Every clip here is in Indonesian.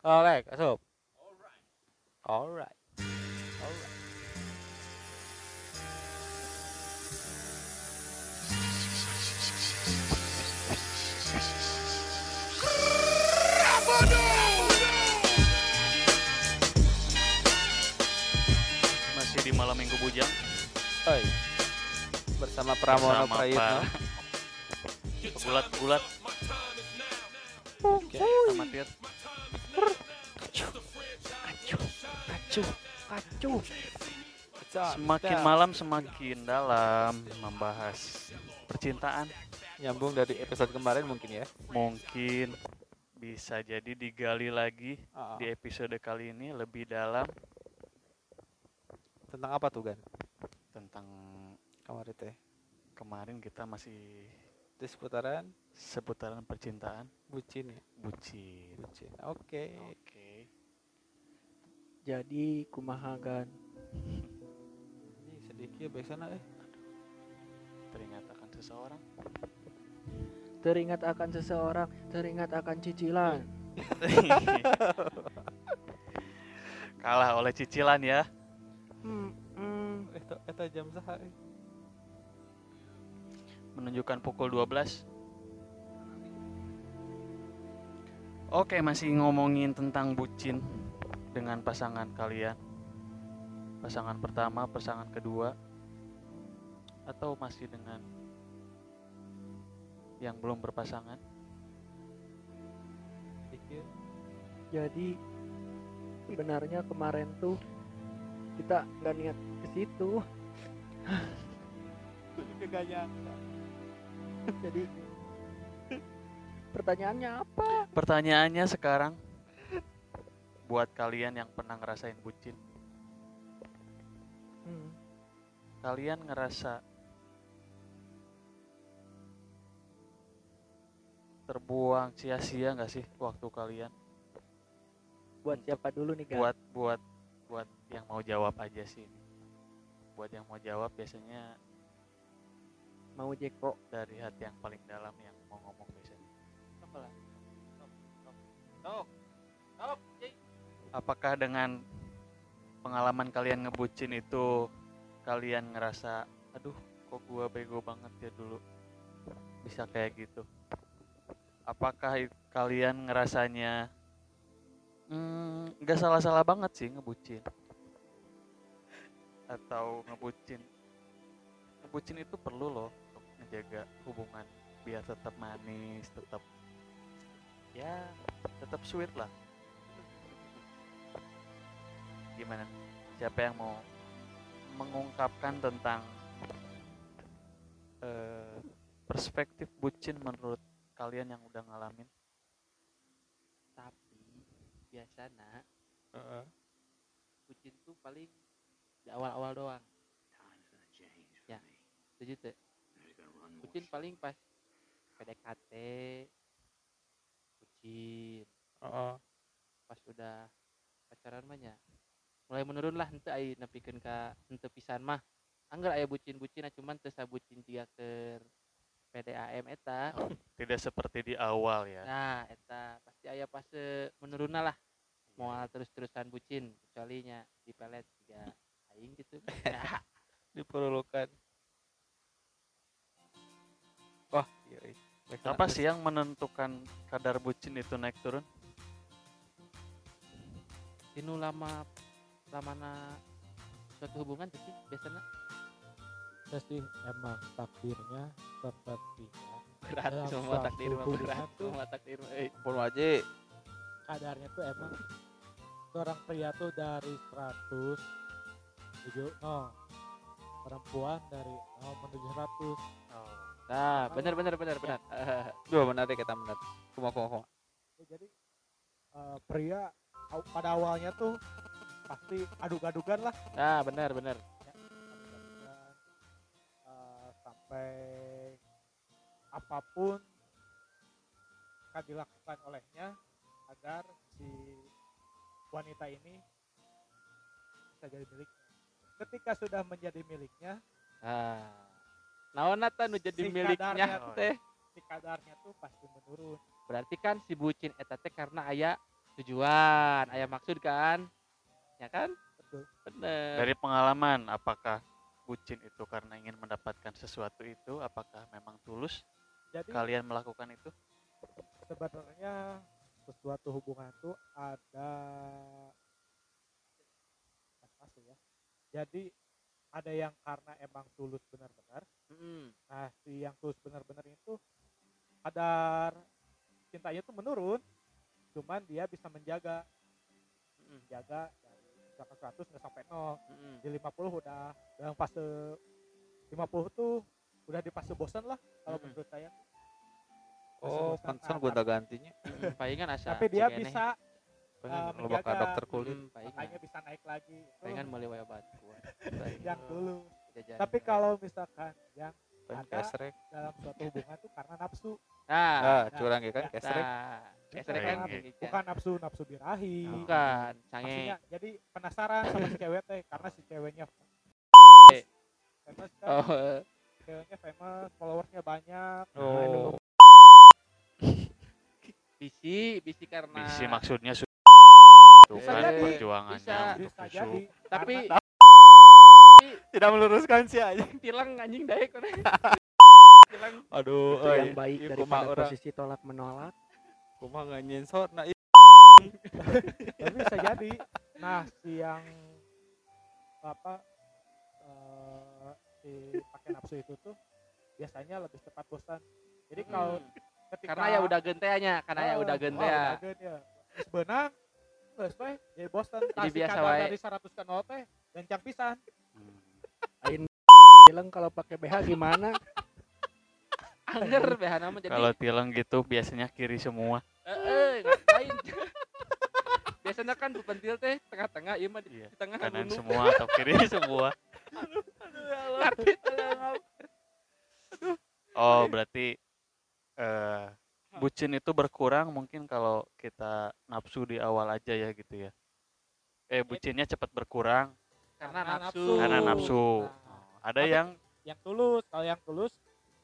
Oleh, asup. Alright. Alright. Masih di malam minggu bujang Oi. Bersama Pramono bersama Prayitno. Gulat-gulat Oke. amatir. Kacu, kacu. Semakin malam semakin dalam membahas percintaan. nyambung dari episode kemarin mungkin ya. Mungkin bisa jadi digali lagi Ah, di episode kali ini lebih dalam Tentang apa tuh, Gan? tentang Kemarin teh. kemarin kita masih Di seputaran seputaran percintaan bucin ya. bucin. Bucin. Oke. Oke. Jadi kumahagan Ini sedikit baik sana eh. Teringat akan seseorang. teringat akan seseorang, teringat akan cicilan. Kalah oleh cicilan ya. Hmm, hmm. Eta eta jam saha eh. menunjukkan pukul 12. Oke, masih ngomongin tentang bucin dengan pasangan kalian. Pasangan pertama, pasangan kedua atau masih dengan yang belum berpasangan? Jadi sebenarnya kemarin tuh kita nggak niat ke situ. Juga gak nyangka. Jadi pertanyaannya apa? Pertanyaannya sekarang buat kalian yang pernah ngerasain bucin, Hmm. kalian ngerasa terbuang sia-sia nggak sih waktu kalian Buat siapa dulu nih kan? buat buat buat yang mau jawab aja sih buat yang mau jawab biasanya Mau Jeko. dari hati yang paling dalam yang mau ngomong biasanya Apalah. Sok. Sok. Apakah dengan pengalaman kalian ngebucin itu kalian ngerasa aduh kok gua bego banget ya dulu? Bisa kayak gitu. Apakah kalian ngerasanya "Hmm, nggak salah-salah banget sih ngebucin? Atau ngebucin ngebucin itu perlu loh untuk menjaga hubungan biar tetap manis tetap ya tetap sweet lah gimana? Siapa yang mau mengungkapkan tentang eh, perspektif bucin menurut kalian yang udah ngalamin? Tapi biasanya Heeh. bucin tuh paling di awal-awal doang. Ya setuju tuh. Bucin paling pas PDKT bucin. Heeh. pas udah pacaran mah nya mulai menurun lah ente ai nepikeun ka ente pisan mah. Anggar aya bucin-bucin cuman teu sabucin tiga ke PDAM eta. Tidak seperti di awal ya. Nah eta pasti aya fase menurunna lah. Moal terus-terusan bucin kecuali nya di pelet tiga aing gitu. Nah, Diperlukan. Wah, iya. iya. Sana, apa sih yang menentukan kadar bucin itu naik turun? Tinu lama lamana suatu hubungan tuh sih biasanya Ya sih emang takdirnya sepertinya berat Dalam semua takdir mah berat tuh- semua takdir mah eh. Pun aja. kadarnya tuh emang seorang pria tuh dari 100 menuju no perempuan dari 0 menuju 100 nah bener bener bener bener Dua menarik kita menarik. Kuma kuma kuma. Ya, jadi eh, pria pada awalnya tuh pasti aduk-adukan lah. Nah bener bener ya, eh, sampai apa pun akan dilakukan olehnya agar si wanita ini bisa jadi miliknya. Ketika sudah menjadi miliknya, nah eta nu jadi Si miliknya teh? si kadarnya tuh pasti menurun. berarti kan si bucin eta teh karena aya tujuan. Aya maksud kan ya kan Betul. bener Dari pengalaman, apakah bucin itu karena ingin mendapatkan sesuatu itu? Apakah memang tulus Jadi kalian melakukan itu? sebenarnya sesuatu hubungan itu ada fase ya. Jadi ada yang karena emang tulus benar-benar. Mm-mm. Nah, si yang tulus benar-benar itu kadar cintanya tuh menurun. Cuman dia bisa menjaga, Mm-mm. jaga dari misalkan 100 nggak sampai 0. Mm-mm. Di 50 udah dalam fase 50 tuh udah di fase bosan lah kalau Mm-mm. menurut saya. Fase Oh, pantesan Nah, gonta gantinya. Palingan asa tapi dia cegene. bisa Pengen bakal menjaga. dokter kulit. Mm, palingan makanya bisa naik lagi meuli wae obat kuat yang dulu Jajan. tapi kalau misalkan yang Pengen ada kesrek. dalam suatu hubungan tuh karena nafsu nah Ah, curang ya kan Ya. kesrek. nah Kesrek, kan bukan nafsu nafsu birahi. Bukan sange. Maksudnya jadi penasaran sama si cewek teh karena si ceweknya famous. Kan oh. ceweknya famous followersnya banyak. Oh, bisi bisi karena Visi maksudnya su- Bisa kan perjuangannya Bisa. untuk bisa kusuk. jadi tapi tidak meluruskan sih aja. tilang anjing daek tilang. Aduh, itu yang baik orang posisi tolak menolak kumaha nggak nyensor. Nah, tapi bisa jadi nah si yang apa eh, si pakai nafsu itu tuh biasanya lebih cepat bosan jadi kalau Hmm. ketika karena ya udah genteanya karena ya Oh, udah oh, gente ya udah gen ya Geus beunang geus we jadi bosan Jadi kasih biasa wae. dari 100 ke 0 teh gancang pisan Hmm. bilang kalau pakai BH gimana anger BH nama jadi Kalau tilang gitu biasanya kiri semua. ngapain biasanya kan pentil teh tengah-tengah iya mah di Iya, tengah Kanan gunung semua atau kiri semua. Oh, berarti eh bucin itu berkurang mungkin kalau kita nafsu di awal aja ya gitu ya. Eh bucinnya cepat berkurang karena Karena nafsu nafsu. karena nafsu. Nah, ada yang yang tulus kalau yang tulus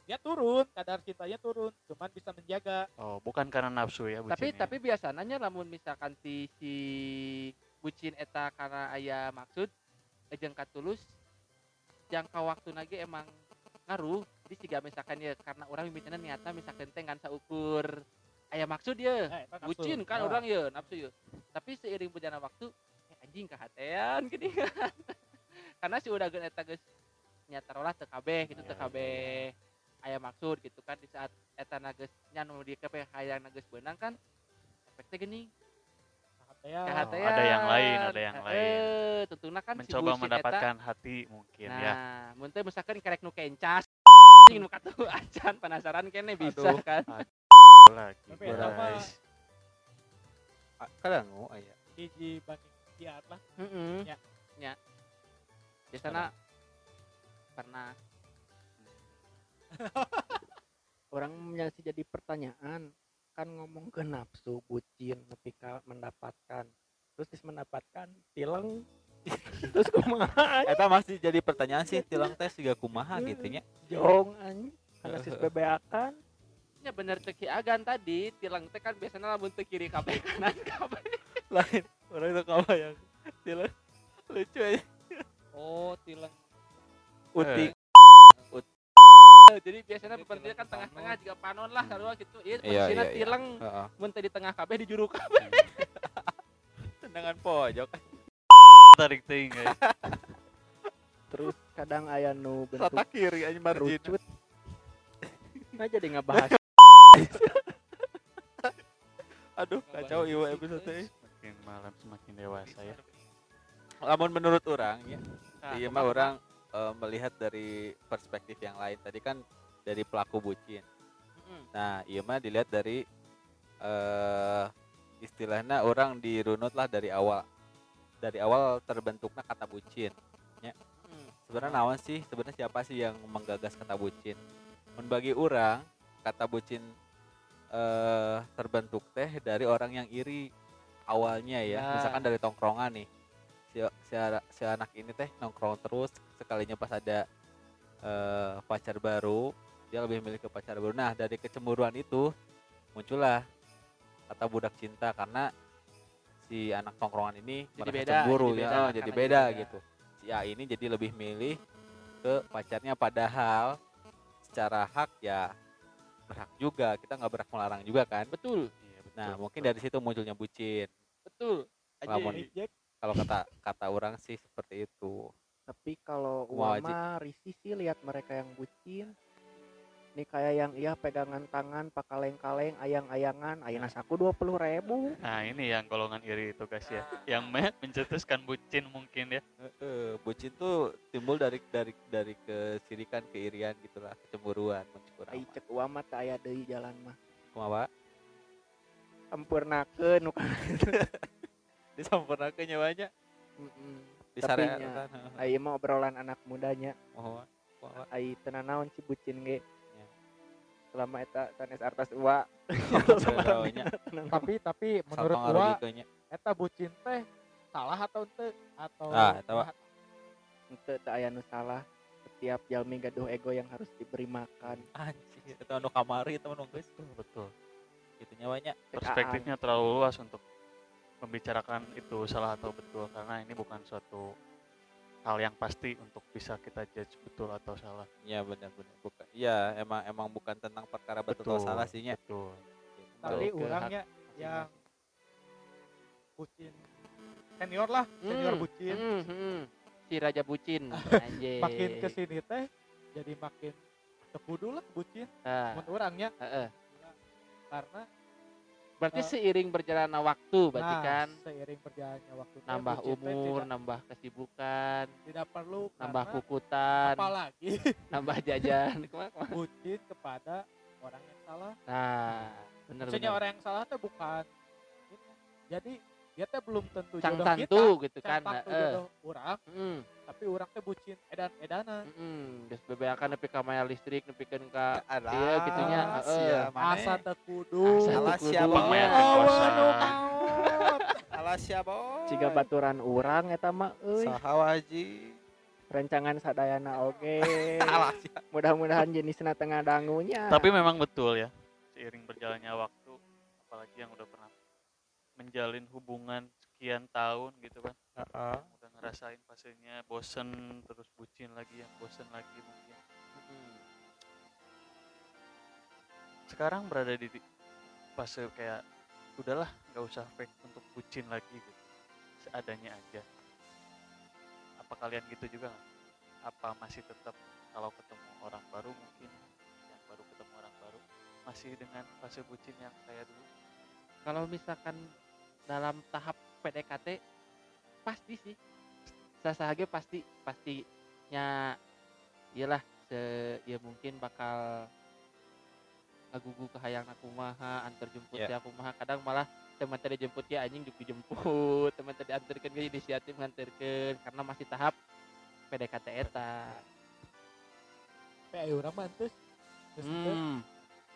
dia turun kadar cintanya turun cuman bisa menjaga. Oh bukan karena nafsu ya tapi bucinnya. tapi biasanya lamun misalkan si si bucin eta karena aya maksud jeung katulus jangka waktu lagi emang ngaruh jadi jika misalkan ya karena orang misalnya niatnya misalkan teh ngan saukur. Aya maksud ya nafsu. bucin kan Nah, orang ya nafsu ya. Tapi seiring berjalan waktu eh, anjing kehatean gini kan. Karena si udah eta geus nyata lah teu kabeh gitu teu Iya, kabeh aya maksud gitu kan di saat eta nages nyanu di kabeh hayang nages beunang kan efeknya gini kehatean. Oh, kehatean ada yang lain, ada yang lain. eh tentunya kan si mencoba bucin mendapatkan hati mungkin eta, ya. nah mun teu misalkan kerek nu kencas anjing nu katu acan penasaran kene bisa Aduh. kan Lagi Tapi eta mah guys. Ah, Kadangu aya. hiji banding kiat lah heeh Ya. nya biasana pernah orang masih jadi pertanyaan kan ngomong ke nafsu bucin tapi ka mendapatkan. Terus dis mendapatkan tilang. Terus kumaha Eta masih jadi pertanyaan sih tilang tes juga kumaha gitu nya. jong anjing karena sis bebeakan. Nya bener teu agan tadi tilang teh kan biasanya lamun teu kiri kabeh kanan kabeh Lain orang itu kamu yang tilang lucu aja. oh tilang. Uting. Eh, jadi biasanya tilang kan tengah-tengah juga panon lah sarua gitu Iya, posisina iya, iya. tilang Heeh. mun teh di tengah kabeh di juru kabeh Tendangan pojok. Tarik teuing guys. terus kadang aya nu bentuk Rata kiri aja margin. kerucut nah jadi ngebahas Aduh, kacau ieu episode ini. Semakin malam semakin dewasa ya. Lamun menurut orang ya, Nah, iya mah orang eh, melihat dari perspektif yang lain. Tadi kan dari pelaku bucin. Mm-mm. Nah, iya mah dilihat dari eh istilahnya orang dirunut lah dari awal. Dari awal terbentuknya kata bucin. Mm. Sebenarnya naon sih? Sebenarnya siapa sih yang menggagas kata bucin? Men bagi orang, kata bucin eh terbentuk teh dari orang yang iri awalnya ya. Ya. Misalkan dari tongkrongan nih. Si, si, si anak ini teh nongkrong terus sekalinya pas ada eh pacar baru, dia lebih milih ke pacar baru. Nah, dari kecemburuan itu muncullah kata budak cinta karena si anak tongkrongan ini Jadi merasa beda, cemburu jadi ya beda, oh, jadi beda gitu. Si A ini jadi lebih milih ke pacarnya padahal secara hak ya berhak juga. Kita nggak berhak melarang juga kan? Betul. Iya, betul, nah mungkin betul. dari situ munculnya bucin. Betul. Lamun. Kalau kata kata orang sih seperti itu. Tapi kalau mah risih sih lihat mereka yang bucin. Ini kayak yang iya pegangan tangan pakaleng-kaleng ayang-ayangan. Ayana saku dua puluh ribu. Nah ini yang golongan iri itu guys ya, yang me- mencetuskan bucin mungkin ya. Heeh, bucin tuh timbul dari dari dari kesirikan keirian gitulah kecemburuan mencemburu ai cek uang mah teu aya deui jalan mah. Kumaha sempurnakeun nu disampurnakeun nyawanya. Mm-mm. di Tapi kan nya, Ayo mah obrolan anak mudanya. Mohon kumaha ai teu naon si bucin ge. Ya. selama eta sanes artas ua. Saudaranya, tapi tapi menurut gua arugikeunnya. eta bucin teh salah atau ente? Atau Ah, eta henteu teu aya nu salah. Setiap jalmi gaduh ego yang harus diberi makan. Anjing itu anu kamari itu anu geus. Betul, gitu nyawanya Perspektifnya terlalu luas untuk membicarakan itu salah atau betul karena ini bukan suatu hal yang pasti untuk bisa kita judge betul atau salah. ya benar benar. Bukan ya emang emang bukan tentang perkara betul, atau salah sih nya Betul. tapi orangnya yang bucin. Senior lah senior Hmm, bucin. Hmm, hmm. si raja bucin anjing makin ke sini teh jadi makin tekudu lah bucin nah, menurut orangnya. Heeh. karena berarti Eh, seiring berjalannya waktu berarti nah, kan? seiring berjalannya waktu nambah umur tidak, nambah kesibukan tidak perlu nambah kukutan apalagi nambah jajan. Ke mana, ke mana? bucin kepada orang yang salah. Nah bener maksudnya bener. orang yang salah teh bukan jadi dia teh belum tentu cang jodoh kita. gitu kan tantu heeh. jodoh orang Hmm, tapi orang teh bucin edan edanan hmm. geus bebeakan nepi ka maya listrik nepikeun ka ada Iya, gitunya, heeh. asa kudu. Kudu. siapa? Alas siapa ciga baturan urang eta mah euy. Sahawaji. Rencangan sadayana oge. Mudah-mudahan jenisna tengah dangunya. Tapi memang betul ya, seiring berjalannya waktu, apalagi yang udah pernah menjalin hubungan sekian tahun gitu kan, udah ngerasain fasenya bosen terus bucin lagi yang bosen lagi mungkin. Hmm. Sekarang berada di fase kayak udahlah nggak usah fake untuk bucin lagi gitu, seadanya aja. Apa kalian gitu juga nggak? Apa masih tetap kalau ketemu orang baru mungkin yang baru ketemu orang baru masih dengan fase bucin yang kayak dulu? kalau misalkan dalam tahap PDKT pasti sih. Sasahage pasti pastinya iyalah se ya mungkin bakal agugu ke hayang kumaha antar jemput Ya. ya kumaha kadang malah teman tadi jemput ya anjing juga dijemput teman tadi antarkan ke inisiatif nganterkeun karena masih tahap PDKT eta. Geus teu hmm,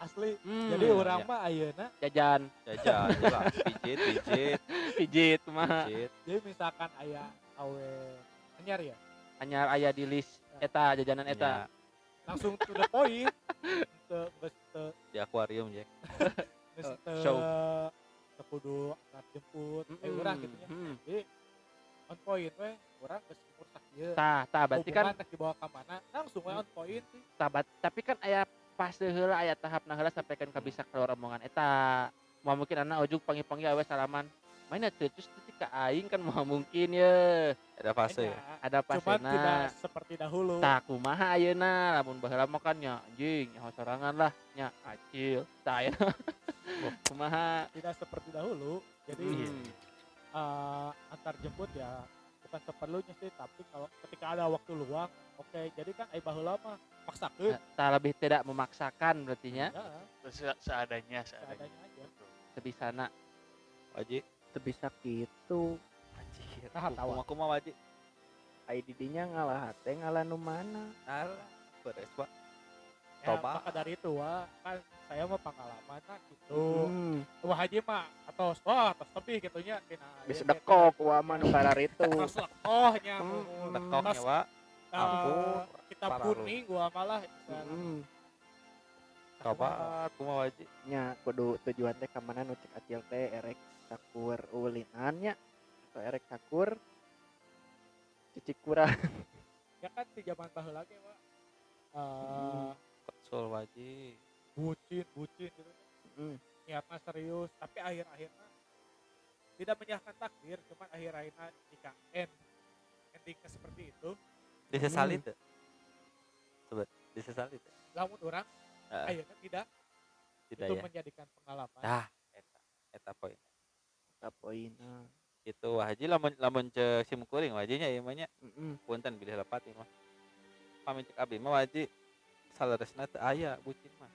asli. Hmm, jadi iya, orang iya. mah ayeuna jajan. Jajan jelas pijit pijit. Pijit pijit. Jadi misalkan aya awe anyar ya? Anyar aya di list eta jajanan eta. Langsung to the point. Geus teu di akuarium ya Eh, teu show. teu kudu antar jemput. Eh urang gitu nya Hmm. jadi on point we urang geus umur sakieu tah tah berarti kan dibawa ka mana langsung we on point. Sih sahabat tapi kan aya fase heula aya tahap nah heula sampai kan ka bisa keluar omongan eta mau mungkin anak ojuk panggil-panggil awe salaman. Mainnya teu terus teu ka aing kan mau mungkin ya ada fase. Ya ada cuman tidak fasena seperti dahulu. Tak kumaha ayeuna lamun baheula mah kan nya anjing nyaho sorangan lah nya acil tah ayeuna. Kumaha? Tidak seperti dahulu. Jadi Hmm. eh, antar jemput ya bukan seperlunya sih tapi kalau ketika ada waktu luang oke. Jadi kan ai baheula mah maksakeun tak lebih tidak memaksakan berarti nya ya Se- seadanya seadanya. Seadanya aja. Sebisana waji. Teu bisa kitu anjir Nah, tawa. aku mah waji. Ai didinya ngalah teh ngalah nu mana? Alah beres pak. Ya, Coba. maka dari itu wah. Kan saya mah pengalaman nah gitu. Hmm, wah haji mah atau wah atas lebih gitunya. Bisa dekok wa mah nu kararitu terus lekohnya Hmm, tekok Eh, ampun, kita kuning gua malah hmm. coba aku mah waji nya kudu tujuan teh ka mana nu cek acil teh erek cakur ulinannya atau erek cakur cici kurang ya kan di zaman baheula lagi pak eh Konsul wajib. bucin bucin gitu. Mm. niatnya serius tapi akhir-akhirnya tidak menyalahkan takdir cuman akhir-akhirnya jika end endingnya seperti itu Disesali Hmm. tuh. Sobat, disesali tuh. lamun orang Heeh, akhirnya tidak tidak itu ya. menjadikan pengalaman Dah, eta eta poin. Eta poinna Itu waji lamun lamun ce simkuring wajinya ieu mah nya punten bilih lepat ieu mah. Pami cek abi mah waji salaresna teu aya bucin mah.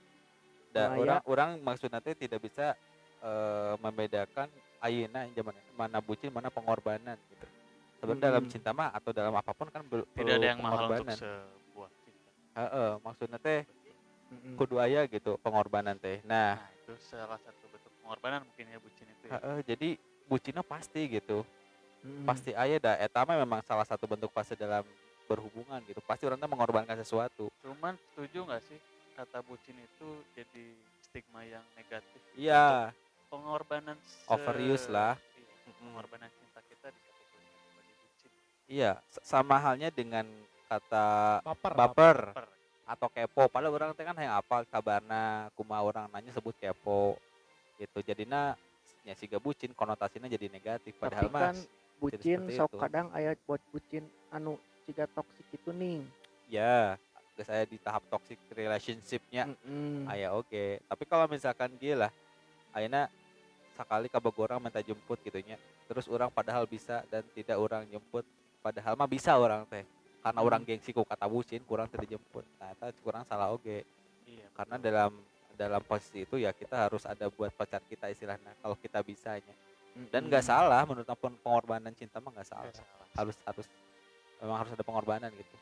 Da Nu aya. orang orang maksudna teh tidak bisa eh, membedakan ayeuna zaman mana bucin mana pengorbanan gitu. Sebenarnya dalam Mm-mm. cinta mah atau dalam apa pun kan bel- Tidak ada yang mahal untuk sebuah cinta. Maksudnya teh Mm-mm. kudu aya gitu pengorbanan teh. Nah, Nah, itu salah satu bentuk pengorbanan mungkin ya bucin itu ya. jadi bucinnya pasti gitu. Mm-mm. Pasti aya dah eta mah memang salah satu bentuk fase dalam berhubungan gitu. Pasti orang tuh mengorbankan sesuatu. Cuman setuju nggak sih kata bucin itu jadi stigma yang negatif? Iya, Pengorbanan se- Overuse lah. Iya, pengorbanan iya, s- sama halnya dengan kata baper baper Per. atau kepo. Padahal orang teh kan yang apal kabarna kumaha orang nanya sebut kepo. Gitu. Jadinya ya siga bucin konotasinya jadi negatif padahal tapi kan bucin seperti sok itu. kadang aya buat bucin anu ciga toksik itu nih ya geus saya di tahap toxic relationshipnya Mm-mm. aya oke tapi kalau misalkan dia lah ayeuna sekali kabog orang minta jemput gitunya terus orang padahal bisa dan tidak orang jemput padahal mah bisa orang teh karena Hmm. orang gengsi ku kata bucin kurang tidak dijemput nah itu kurang salah oke Iya. karena betul. dalam dalam posisi itu ya kita harus ada buat pacar kita istilahnya kalau kita bisanya dan nggak Mm-mm. salah menurut aku pengorbanan cinta mah nggak salah salah. harus harus memang harus ada pengorbanan gitu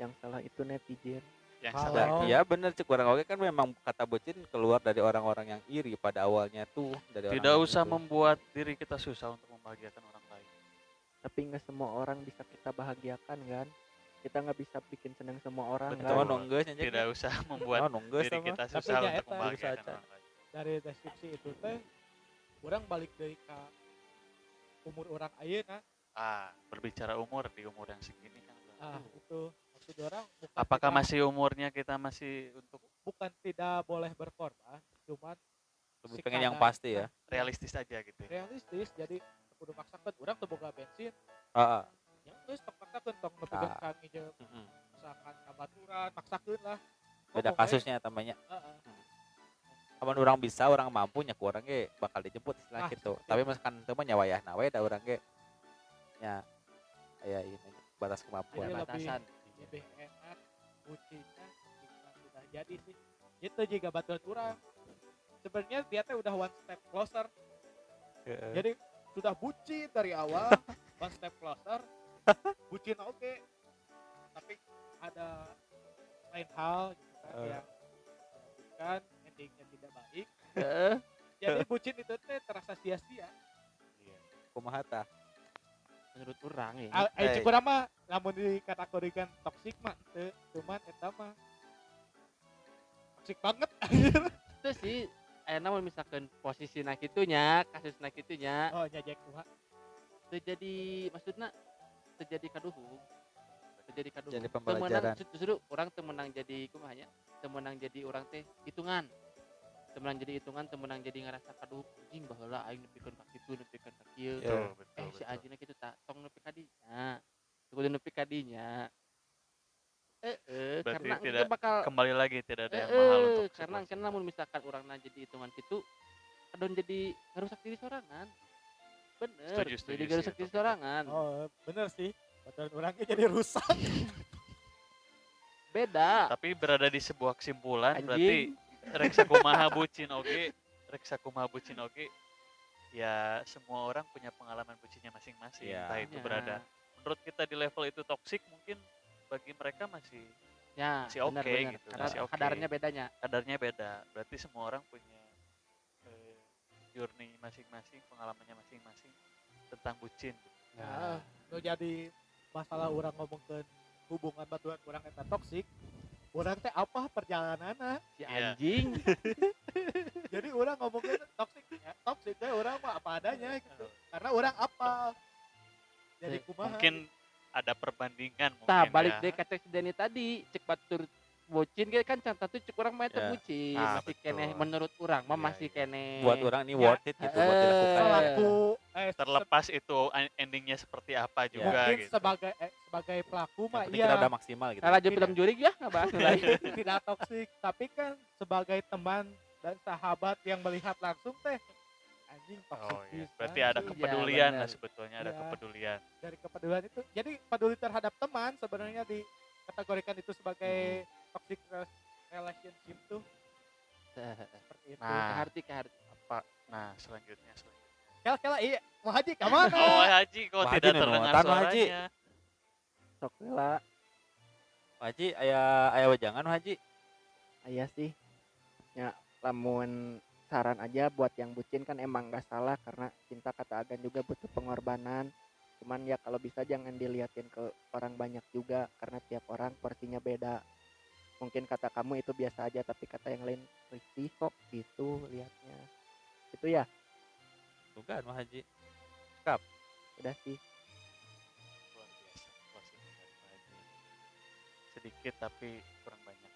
yang salah itu netizen yang salah. Iya bener cek orang oke kan memang kata bucin keluar dari orang-orang yang iri pada awalnya tuh dari tidak orang usah itu. membuat diri kita susah untuk membahagiakan orang. Tapi nggak semua orang bisa kita bahagiakan kan kita nggak bisa bikin senang semua orang Betul. Cuma kan nunggu aja Tidak usah membuat nunggu diri kita Tapi susah nya untuk membahagiakan orang lain. dari deskripsi itu teh orang balik dari ke umur orang ayeuna Ah, berbicara umur di umur yang segini kan. ah itu maksud orang Apakah tidak- masih umurnya kita masih untuk bukan tidak boleh berkorban cuman lebih pengen yang pasti ya realistis aja gitu ya? realistis jadi kudu maksakeun urang teu boga bensin. Heeh. yang geus tong maksakeun tong nepikeun Ah. ka ngije Mm-mm. misalkan kabaturan maksakeun lah. Beda kasusnya tamanya heeh. Aman orang bisa orang mampu nyaku orang ge bakal dijemput istilah Ah, gitu. seperti tapi misalkan itu mah nyawayah nawe da orang ge ya aya ini batas kemampuan. Ada batasan. lebih enak bucinnya jika sudah jadi sih. Itu jika baturan orang. Sebenarnya dia teh udah one step closer. Heeh. jadi sudah bucin dari awal one step closer. Bucin oke. Tapi ada lain hal gitu kan Eh. yang kan endingnya tidak baik. Heeh. jadi bucin itu teh terasa sia-sia. Kumaha tah? Menurut orang ya. Ah, Eh. eh cukup mah namun dikategorikan toksik mah teu cuman eta mah toksik banget. Itu sih eh namun misalkan posisi nak itunya kasus nak itunya. Oh nyajak kuha terjadi maksudnya terjadi kaduhung terjadi kaduhung Jadi pembelajaran. menang, justru orang temenang jadi kumahnya temenang jadi orang teh hitungan. Temenang jadi hitungan temenang jadi ngerasa kaduh anjing baheula aing nepikeun ka kitu nepikeun ka kieu Iya. Betul, betul, eh si betul. anjingna kitu tak tong nepi ka dinya. Kudu nepi ka dinya eh eh Berarti karena tidak itu bakal Kembali lagi tidak ada eh, yang mahal eh, untuk karena karena namun misalkan orang jadi hitungan gitu kadon jadi ngerusak diri sorangan bener Setuju, setuju jadi ngerusak itu. diri sorangan oh bener sih baturan orangnya jadi rusak beda Tapi berada di sebuah kesimpulan berarti anjing reksa kumaha bucin oke, reksa kumaha bucin oke. Ya semua orang punya pengalaman bucinnya masing-masing. Iya. Entah itu Ya. berada menurut kita di level itu toksik mungkin bagi mereka masih ya masih benar, oke benar. gitu, karena masih oke. kadarnya bedanya kadarnya beda. Berarti semua orang punya eh, journey masing-masing, pengalamannya masing-masing tentang bucin. gitu. nah, nu jadi masalah orang ngomong ke hubungan baturan orang eta toksik orang teh apa perjalanannya si Iya. anjing jadi orang ngomongnya toxic ya toxic teh orang mah apa adanya gitu karena orang apa jadi kumaha mungkin ada perbandingan mungkin Tah balik ya. deh kata si Denny tadi cek batur bocin ge kan contoh tuh cek orang main Ya. bucin Ah, masih betul. kene menurut orang mah Iya, masih iya. kene buat orang ini Ya. worth it gitu buat Eh, dilakukan pelaku eh terlepas itu en- endingnya seperti apa se- juga mungkin gitu sebagai eh, sebagai pelaku mah iya kita udah maksimal gitu Nah, lanjut film juri ya nggak bahas lagi tidak toksik tapi kan sebagai teman dan sahabat yang melihat langsung teh anjing Oh iya, berarti ada Iya, kepedulian benar. lah sebetulnya ada Iya. kepedulian. dari kepedulian itu jadi peduli terhadap teman sebenarnya dikategorikan itu sebagai toxic re- relationship tuh seperti itu Nah. keharti keharti Apa? Nah, selanjutnya selanjutnya. kela kela iya mau haji ke mana Oh, Haji kok Wah, Haji tidak terdengar nuatan, Wah, Haji. suaranya. sok lah Haji ayah ayah wajangan Haji Iya sih. Ya, lamun saran aja buat yang bucin kan emang gak salah karena cinta kata Agan juga butuh pengorbanan. Cuman ya kalau bisa jangan diliatin ke orang banyak juga karena tiap orang porsinya beda. Mungkin kata kamu itu biasa aja tapi kata yang lain risih kok gitu liatnya. Itu ya, bukan Wah Haji udah sih. Sedikit tapi kurang banyak.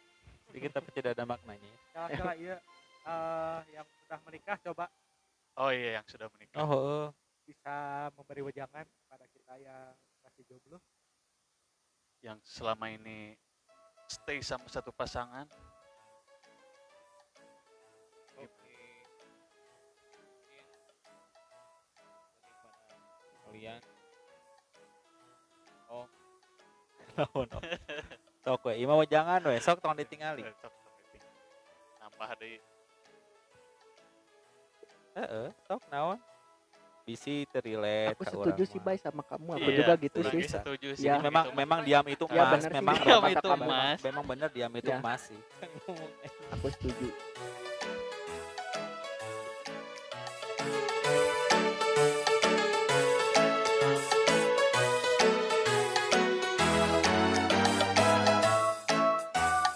sedikit tapi tidak ada maknanya ya. iya Eh, yang sudah menikah coba Oh iya yang sudah menikah. oh, oh. bisa memberi wejangan kepada kita yang masih jomblo Yang selama ini stay sama satu pasangan. kalian oh naon oh. sok we ima wajangan we sok tong ditingali. Nambah deh. Heeh sok naon bisi terrelate Aku setuju sih. Bay sama kamu. Aku Iya, juga gitu sih. Setuju sih. Ya. memang mah. memang diam itu Ya, emas bener sih. memang Diam memang- itu emas. memang benar diam itu Ya. emas sih Aku setuju.